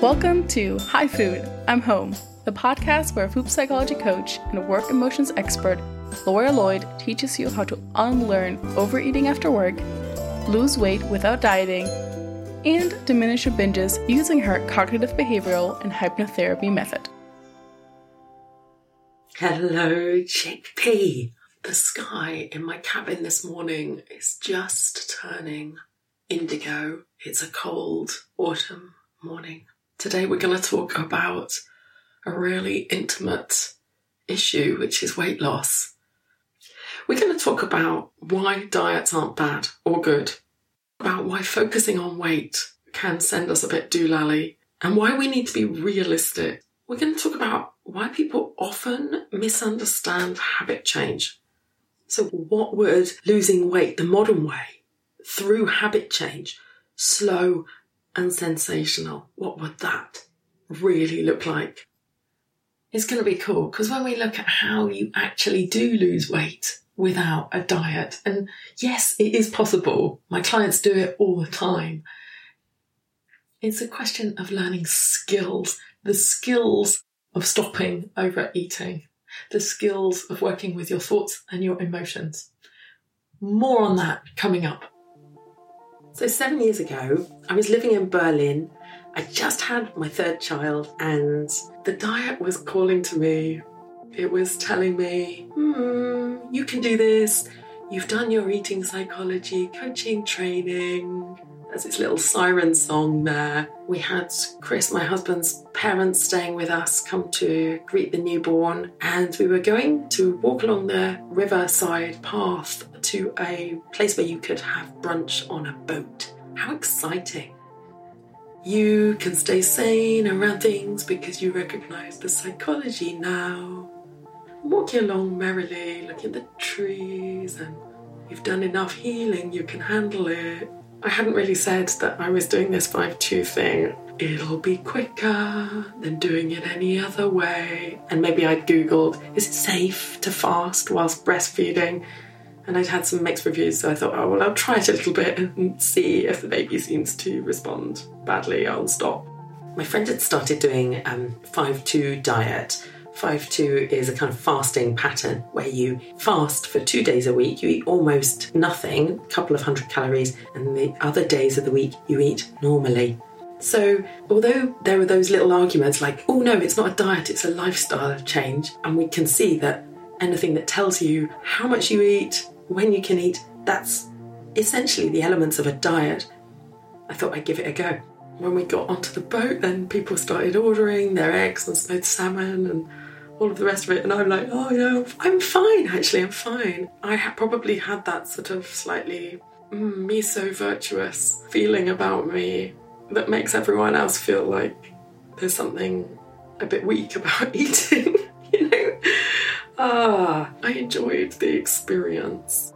Welcome to Hi Food, I'm Home, the podcast where food psychology coach and work emotions expert, Laura Lloyd, teaches you how to unlearn overeating after work, lose weight without dieting, and diminish your binges using her cognitive behavioral and hypnotherapy method. Hello, chickpea. The sky in my cabin this morning is just turning indigo. It's a cold autumn morning. Today we're going to talk about a really intimate issue, which is weight loss. We're going to talk about why diets aren't bad or good, about why focusing on weight can send us a bit doolally, and why we need to be realistic. We're going to talk about why people often misunderstand habit change. So, what would losing weight the modern way through habit change, slow and sensational. What would that really look like? It's going to be cool because when we look at how you actually do lose weight without a diet, and yes, it is possible, my clients do it all the time. It's a question of learning skills, the skills of stopping overeating, the skills of working with your thoughts and your emotions. More on that coming up. So, seven years ago, I was living in Berlin. I just had my third child, and the diet was calling to me. It was telling me, hmm, you can do this. You've done your eating psychology coaching training. There's this little siren song there. We had Chris, my husband's parents, staying with us, come to greet the newborn, and we were going to walk along the riverside path to a place where you could have brunch on a boat. How exciting! You can stay sane around things because you recognize the psychology now. Walking along merrily, looking at the trees, and you've done enough healing, you can handle it. I hadn't really said that I was doing this 5 2 thing. It'll be quicker than doing it any other way. And maybe I'd Googled, is it safe to fast whilst breastfeeding? And I'd had some mixed reviews, so I thought, oh, well, I'll try it a little bit and see if the baby seems to respond badly, I'll stop. My friend had started doing um, 5 2 diet 5 2 is a kind of fasting pattern where you fast for two days a week, you eat almost nothing, a couple of hundred calories, and the other days of the week you eat normally. So, although there are those little arguments like, oh no, it's not a diet, it's a lifestyle change, and we can see that anything that tells you how much you eat, when you can eat, that's essentially the elements of a diet. I thought I'd give it a go. When we got onto the boat, then people started ordering their eggs and smoked salmon and all of the rest of it. And I'm like, oh yeah, I'm fine. Actually, I'm fine. I ha- probably had that sort of slightly mm, me so virtuous feeling about me that makes everyone else feel like there's something a bit weak about eating. Ah, I enjoyed the experience.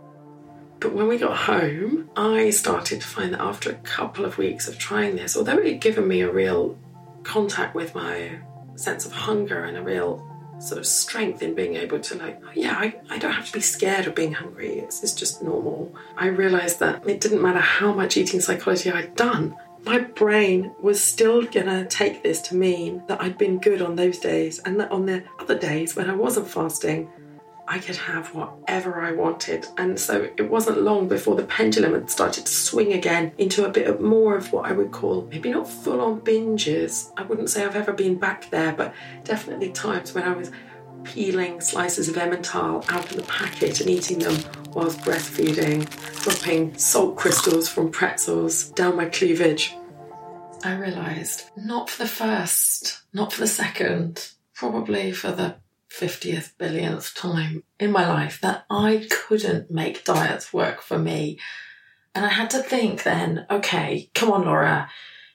But when we got home, I started to find that after a couple of weeks of trying this, although it had given me a real contact with my sense of hunger and a real sort of strength in being able to like, oh, yeah, I, I don't have to be scared of being hungry. It's, it's just normal. I realized that it didn't matter how much eating psychology I'd done. My brain was still gonna take this to mean that I'd been good on those days, and that on the other days when I wasn't fasting, I could have whatever I wanted. And so it wasn't long before the pendulum had started to swing again into a bit of more of what I would call maybe not full on binges. I wouldn't say I've ever been back there, but definitely times when I was peeling slices of Emmental out of the packet and eating them whilst breastfeeding, dropping salt crystals from pretzels down my cleavage. I realised not for the first, not for the second, probably for the 50th billionth time in my life that I couldn't make diets work for me. And I had to think then, okay, come on, Laura,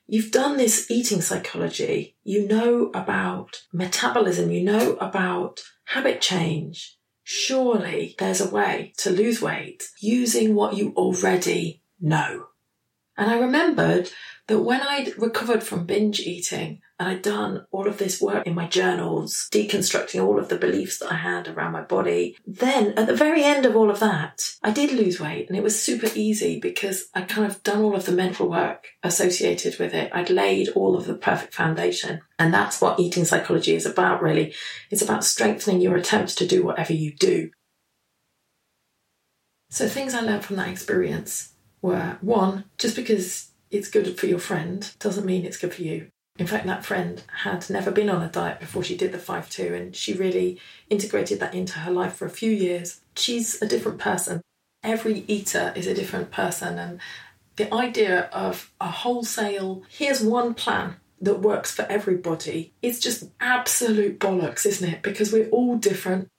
you've done this eating psychology, you know about metabolism, you know about habit change. Surely there's a way to lose weight using what you already know. And I remembered that when I'd recovered from binge eating and I'd done all of this work in my journals, deconstructing all of the beliefs that I had around my body, then at the very end of all of that, I did lose weight and it was super easy because I'd kind of done all of the mental work associated with it. I'd laid all of the perfect foundation. And that's what eating psychology is about, really. It's about strengthening your attempts to do whatever you do. So, things I learned from that experience were one, just because it's good for your friend doesn't mean it's good for you. In fact, that friend had never been on a diet before she did the 5 2, and she really integrated that into her life for a few years. She's a different person. Every eater is a different person, and the idea of a wholesale, here's one plan that works for everybody is just absolute bollocks, isn't it? Because we're all different.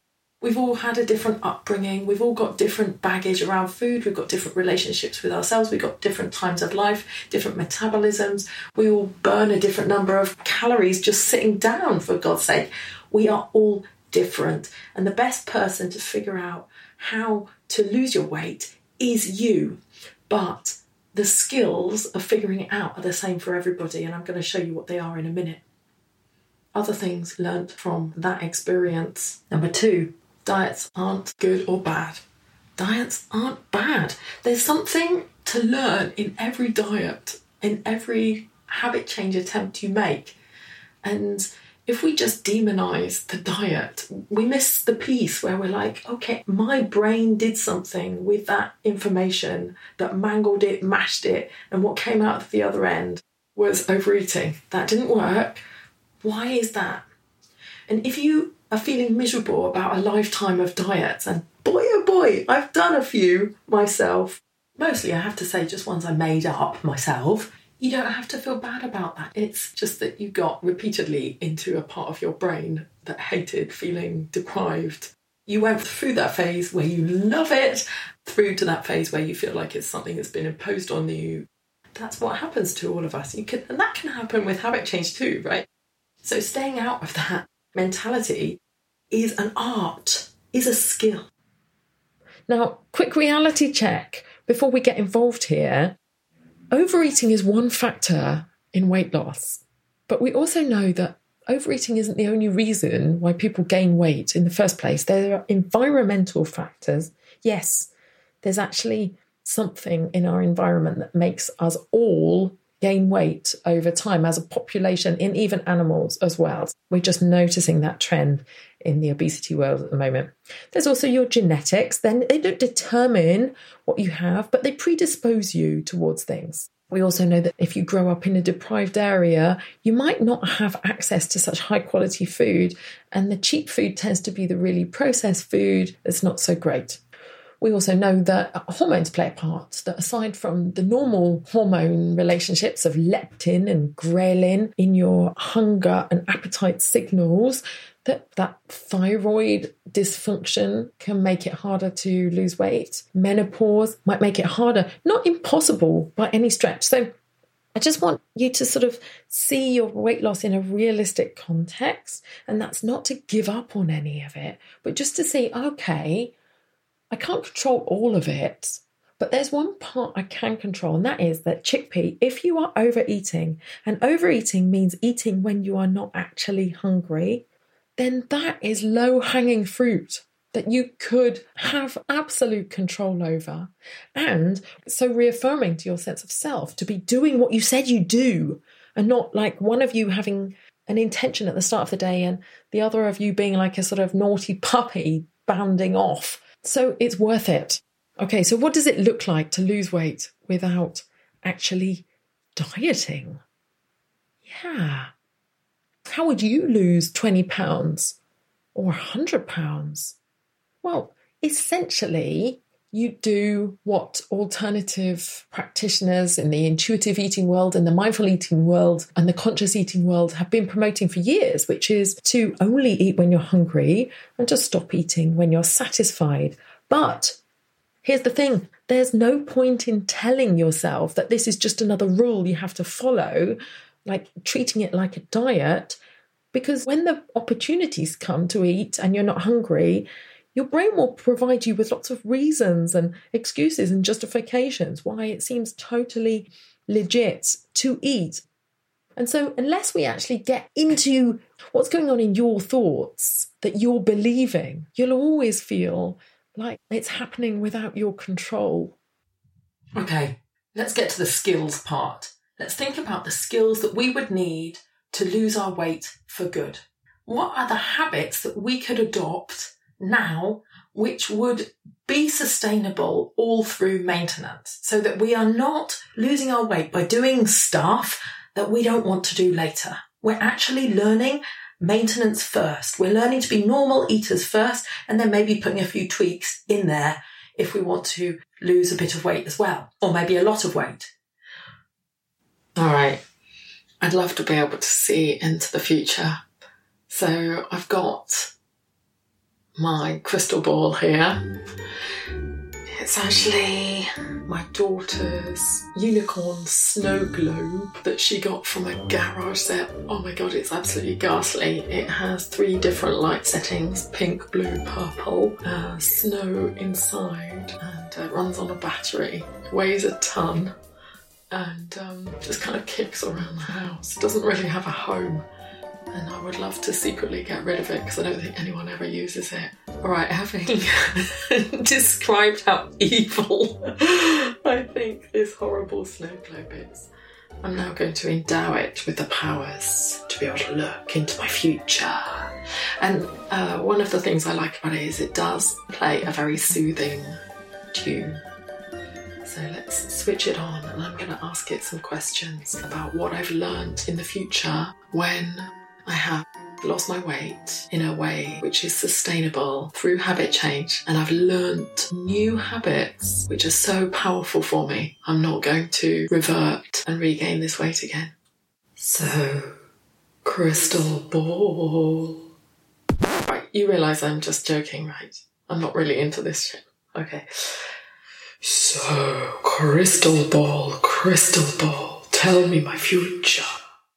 We've all had a different upbringing. We've all got different baggage around food. We've got different relationships with ourselves. We've got different times of life, different metabolisms. We all burn a different number of calories just sitting down, for God's sake. We are all different. And the best person to figure out how to lose your weight is you. But the skills of figuring it out are the same for everybody. And I'm going to show you what they are in a minute. Other things learnt from that experience. Number two, diets aren't good or bad. Diets aren't bad. There's something to learn in every diet, in every habit change attempt you make. And if we just demonize the diet, we miss the piece where we're like, okay, my brain did something with that information that mangled it, mashed it, and what came out the other end was overeating. That didn't work. Why is that? And if you are feeling miserable about a lifetime of diets, and boy oh boy, I've done a few myself. Mostly, I have to say, just ones I made up myself. You don't have to feel bad about that. It's just that you got repeatedly into a part of your brain that hated feeling deprived. You went through that phase where you love it, through to that phase where you feel like it's something that's been imposed on you. That's what happens to all of us. You can, and that can happen with habit change too, right? So staying out of that mentality is an art, is a skill. Now, quick reality check before we get involved here. Overeating is one factor in weight loss, but we also know that overeating isn't the only reason why people gain weight in the first place. There are environmental factors. Yes, there's actually something in our environment that makes us all gain weight over time as a population in even animals as well. We're just noticing that trend in the obesity world at the moment. There's also your genetics. Then they don't determine what you have, but they predispose you towards things. We also know that if you grow up in a deprived area, you might not have access to such high quality food, and the cheap food tends to be the really processed food that's not so great. We also know that hormones play a part, that aside from the normal hormone relationships of leptin and ghrelin in your hunger and appetite signals, that that thyroid dysfunction can make it harder to lose weight. Menopause might make it harder, not impossible by any stretch. So I just want you to sort of see your weight loss in a realistic context. And that's not to give up on any of it, but just to see, okay, I can't control all of it, but there's one part I can control, and that is that chickpea, if you are overeating, and overeating means eating when you are not actually hungry, then that is low hanging fruit that you could have absolute control over. And so reaffirming to your sense of self to be doing what you said you do, and not like one of you having an intention at the start of the day and the other of you being like a sort of naughty puppy bounding off so it's worth it. Okay, so what does it look like to lose weight without actually dieting? Yeah. How would you lose 20 pounds or 100 pounds? Well, essentially, you do what alternative practitioners in the intuitive eating world and the mindful eating world and the conscious eating world have been promoting for years, which is to only eat when you're hungry and to stop eating when you're satisfied. But here's the thing there's no point in telling yourself that this is just another rule you have to follow, like treating it like a diet, because when the opportunities come to eat and you're not hungry, your brain hmm. will provide you with lots of reasons and excuses and justifications why it seems totally legit to eat. And so, unless we actually get into what's going on in your thoughts that you're believing, you'll always feel like it's happening without your control. Okay, let's get to the skills part. Let's think about the skills that we would need to lose our weight for good. What are the habits that we could adopt now which would be sustainable all through maintenance so that we are not losing our weight by doing stuff that we don't want to do later? We're actually learning maintenance first. We're learning to be normal eaters first and then maybe putting a few tweaks in there if we want to lose a bit of weight as well, or maybe a lot of weight. All right. I'd love to be able to see into the future. So I've got my crystal ball here. It's actually my daughter's unicorn snow globe that she got from a garage set. Oh my god, it's absolutely ghastly. It has three different light settings pink, blue, purple, uh, snow inside, and uh, runs on a battery. Weighs a ton and um, just kind of kicks around the house. Doesn't really have a home and I would love to secretly get rid of it because I don't think anyone ever uses it. Alright, having described how evil I think this horrible snow globe is, I'm now going to endow it with the powers to be able to look into my future. And uh, one of the things I like about it is it does play a very soothing tune. So let's switch it on and I'm going to ask it some questions about what I've learned in the future when I have lost my weight in a way which is sustainable through habit change and I've learned new habits which are so powerful for me. I'm not going to revert and regain this weight again. So, crystal ball. Right, you realise I'm just joking, right? I'm not really into this shit. Okay. So, crystal ball, crystal ball, tell me my future.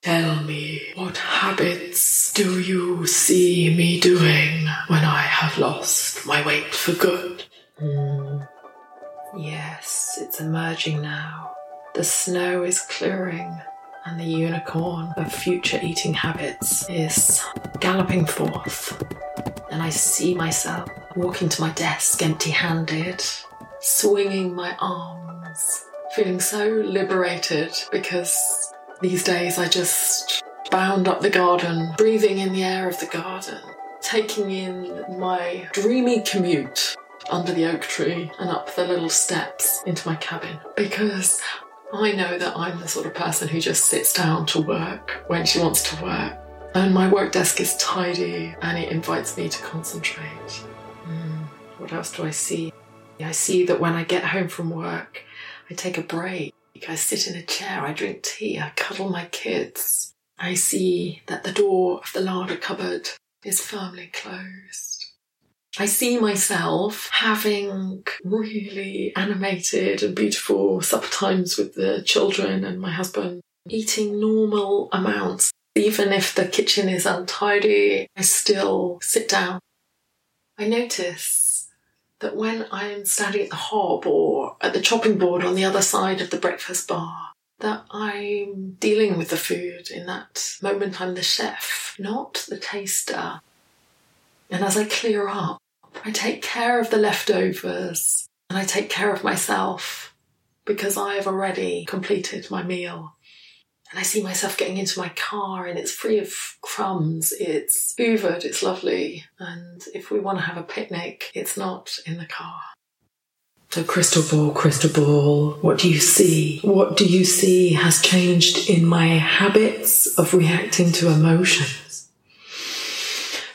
Tell me, what habits do you see me doing when I have lost my weight for good? Mm. Yes, it's emerging now. The snow is clearing, and the unicorn of future eating habits is galloping forth. And I see myself walking to my desk empty handed, swinging my arms, feeling so liberated because these days, I just bound up the garden, breathing in the air of the garden, taking in my dreamy commute under the oak tree and up the little steps into my cabin because I know that I'm the sort of person who just sits down to work when she wants to work. And my work desk is tidy and it invites me to concentrate. Mm, what else do I see? I see that when I get home from work, I take a break I sit in a chair, I drink tea, I cuddle my kids. I see that the door of the larder cupboard is firmly closed. I see myself having really animated and beautiful supper times with the children and my husband, eating normal amounts. Even if the kitchen is untidy, I still sit down. I notice that when I'm standing at the hob or at the chopping board on the other side of the breakfast bar, that I'm dealing with the food in that moment. I'm the chef, not the taster. And as I clear up, I take care of the leftovers and I take care of myself because I have already completed my meal and I see myself getting into my car and it's free of crumbs, it's hoovered, it's lovely. And if we want to have a picnic, it's not in the car. So, crystal ball, crystal ball, what do you see? What do you see has changed in my habits of reacting to emotions?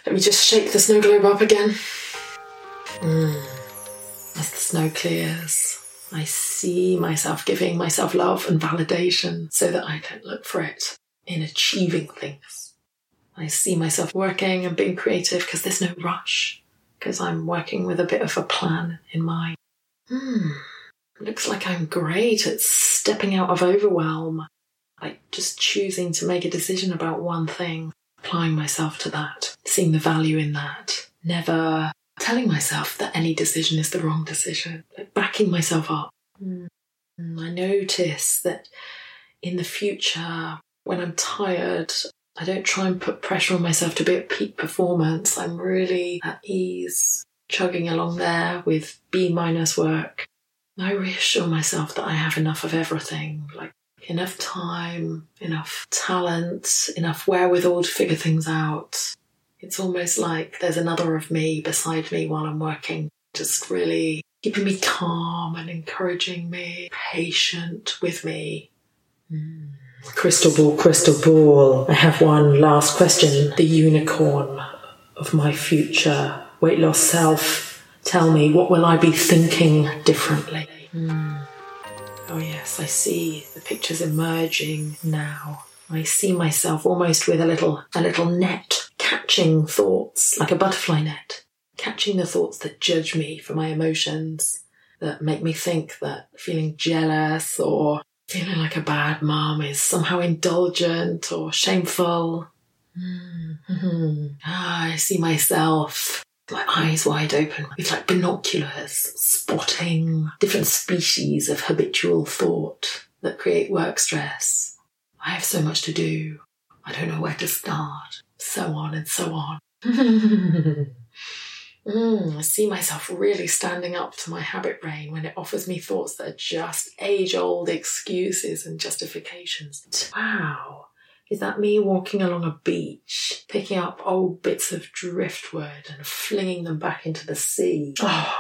Let me just shake the snow globe up again. Mm. As the snow clears, I see myself giving myself love and validation so that I don't look for it in achieving things. I see myself working and being creative because there's no rush, because I'm working with a bit of a plan in mind. Hmm, looks like I'm great at stepping out of overwhelm, like just choosing to make a decision about one thing, applying myself to that, seeing the value in that, never telling myself that any decision is the wrong decision, like backing myself up. Mm. I notice that in the future, when I'm tired, I don't try and put pressure on myself to be at peak performance. I'm really at ease, chugging along there with B minus work. I reassure myself that I have enough of everything, like enough time, enough talent, enough wherewithal to figure things out. It's almost like there's another of me beside me while I'm working, just really keeping me calm and encouraging me, patient with me. Mm. Crystal ball, crystal ball. I have one last question. The unicorn of my future weight loss self. Tell me, what will I be thinking differently? Mm. Oh, yes, I see the pictures emerging now. I see myself almost with a little, a little net catching thoughts like a butterfly net, catching the thoughts that judge me for my emotions, that make me think that feeling jealous or feeling like a bad mom is somehow indulgent or shameful. Mm-hmm. Ah, I see myself, my eyes wide open, with like binoculars, spotting different species of habitual thought that create work stress. I have so much to do. I don't know where to start. So on and so on. Mm, I see myself really standing up to my habit brain when it offers me thoughts that are just age old excuses and justifications. Wow. Is that me walking along a beach, picking up old bits of driftwood and flinging them back into the sea? Oh,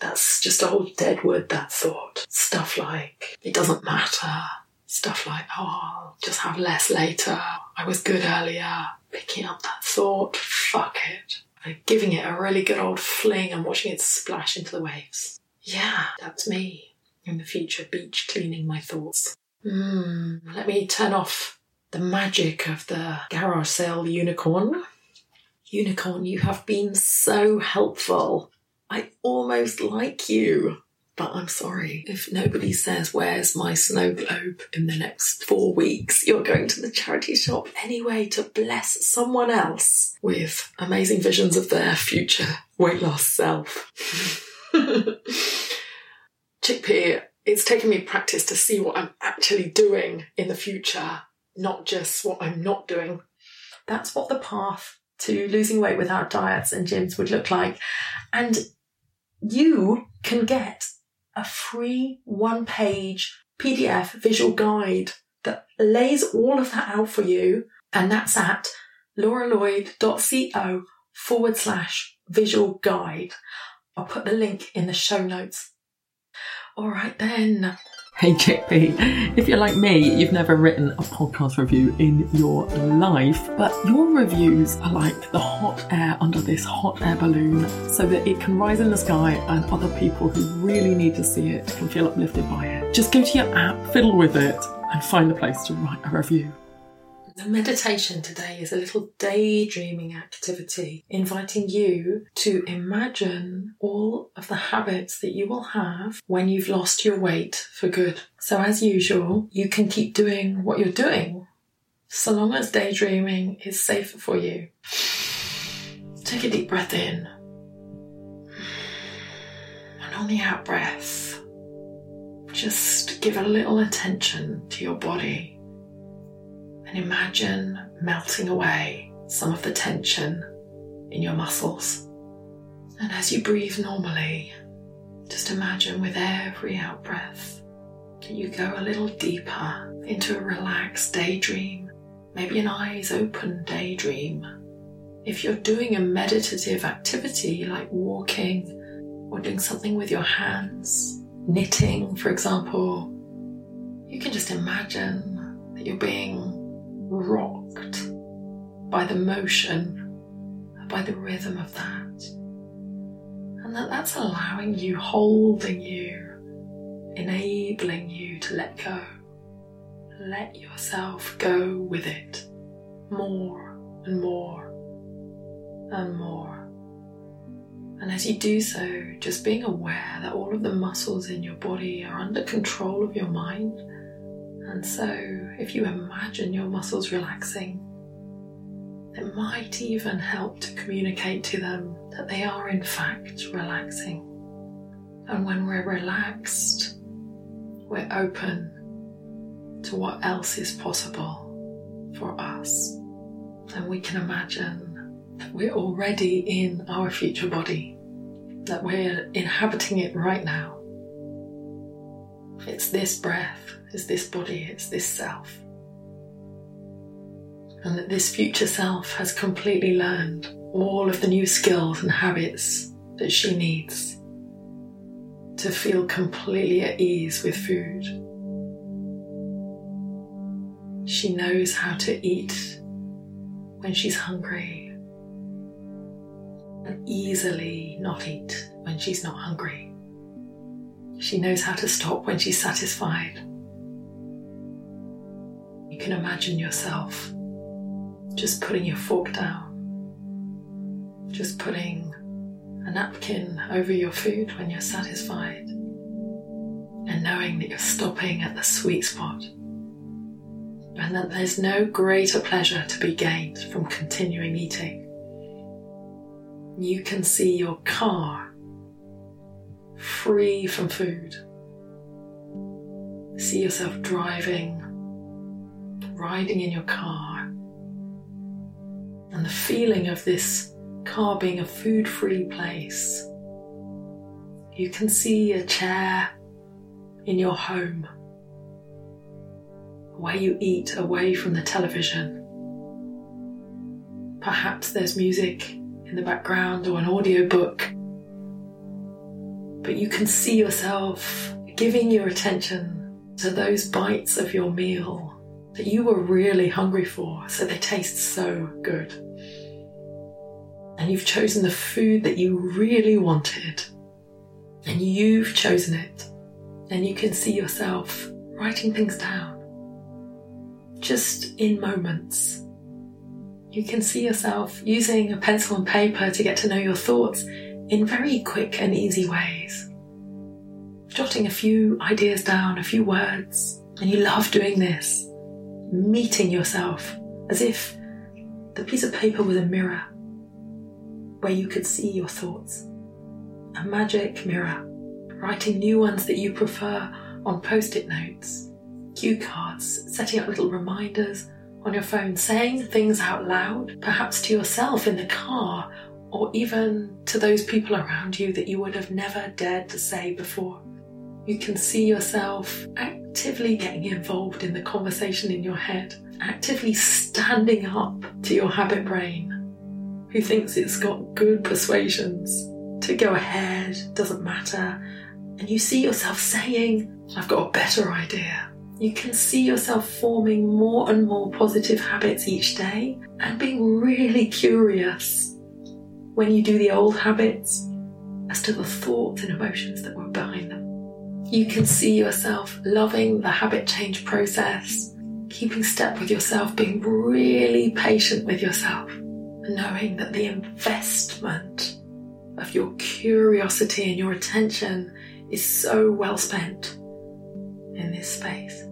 that's just old dead wood, that thought. Stuff like, it doesn't matter. Stuff like, oh, I'll just have less later. I was good earlier. Picking up that thought, fuck it giving it a really good old fling and watching it splash into the waves. Yeah, that's me in the future, beach cleaning my thoughts. Mm, let me turn off the magic of the sale unicorn. Unicorn, you have been so helpful. I almost like you. But I'm sorry, if nobody says, Where's my snow globe in the next four weeks, you're going to the charity shop anyway to bless someone else with amazing visions of their future weight loss self. Chickpea, it's taken me practice to see what I'm actually doing in the future, not just what I'm not doing. That's what the path to losing weight without diets and gyms would look like. And you can get a free one page PDF visual guide that lays all of that out for you. And that's at lauralloyd.co forward slash visual guide. I'll put the link in the show notes. All right then. Hey Chickpea, if you're like me, you've never written a podcast review in your life, but your reviews are like the hot air under this hot air balloon so that it can rise in the sky and other people who really need to see it can feel uplifted by it. Just go to your app, fiddle with it, and find a place to write a review. The meditation today is a little daydreaming activity, inviting you to imagine all of the habits that you will have when you've lost your weight for good. So, as usual, you can keep doing what you're doing so long as daydreaming is safe for you. Take a deep breath in. And on the out breath, just give a little attention to your body and imagine melting away some of the tension in your muscles. And as you breathe normally, just imagine with every out breath that you go a little deeper into a relaxed daydream, maybe an eyes open daydream. If you're doing a meditative activity like walking or doing something with your hands, knitting, for example, you can just imagine that you're being rocked by the motion, by the rhythm of that. And that that's allowing you, holding you, enabling you to let go. Let yourself go with it more and more and more. And as you do so, just being aware that all of the muscles in your body are under control of your mind and so, if you imagine your muscles relaxing, it might even help to communicate to them that they are in fact relaxing. And when we're relaxed, we're open to what else is possible for us. And we can imagine that we're already in our future body, that we're inhabiting it right now. It's this breath, it's this body, it's this self. And that this future self has completely learned all of the new skills and habits that she needs to feel completely at ease with food. She knows how to eat when she's hungry and easily not eat when she's not hungry. She knows how to stop when she's satisfied. You can imagine yourself just putting your fork down, just putting a napkin over your food when you're satisfied, and knowing that you're stopping at the sweet spot, and that there's no greater pleasure to be gained from continuing eating. You can see your car free from food. See yourself driving, riding in your car, and the feeling of this car being a food free place. You can see a chair in your home where you eat away from the television. Perhaps there's music in the background or an audiobook, but you can see yourself giving your attention to those bites of your meal that you were really hungry for, so they taste so good and you've chosen the food that you really wanted, and you've chosen it, and you can see yourself writing things down just in moments. You can see yourself using a pencil and paper to get to know your thoughts in very quick and easy ways. Jotting a few ideas down, a few words, and you love doing this. Meeting yourself as if the piece of paper was a mirror where you could see your thoughts. A magic mirror, writing new ones that you prefer on post it notes, cue cards, setting up little reminders on your phone, saying things out loud, perhaps to yourself in the car, or even to those people around you that you would have never dared to say before. You can see yourself actively getting involved in the conversation in your head, actively standing up to your habit brain who thinks it's got good persuasions to go ahead, doesn't matter, and you see yourself saying, I've got a better idea. You can see yourself forming more and more positive habits each day and being really curious when you do the old habits as to the thoughts and emotions that were behind them. You can see yourself loving the habit change process, keeping step with yourself, being really patient with yourself knowing that the investment of your curiosity and your attention is so well spent in this space.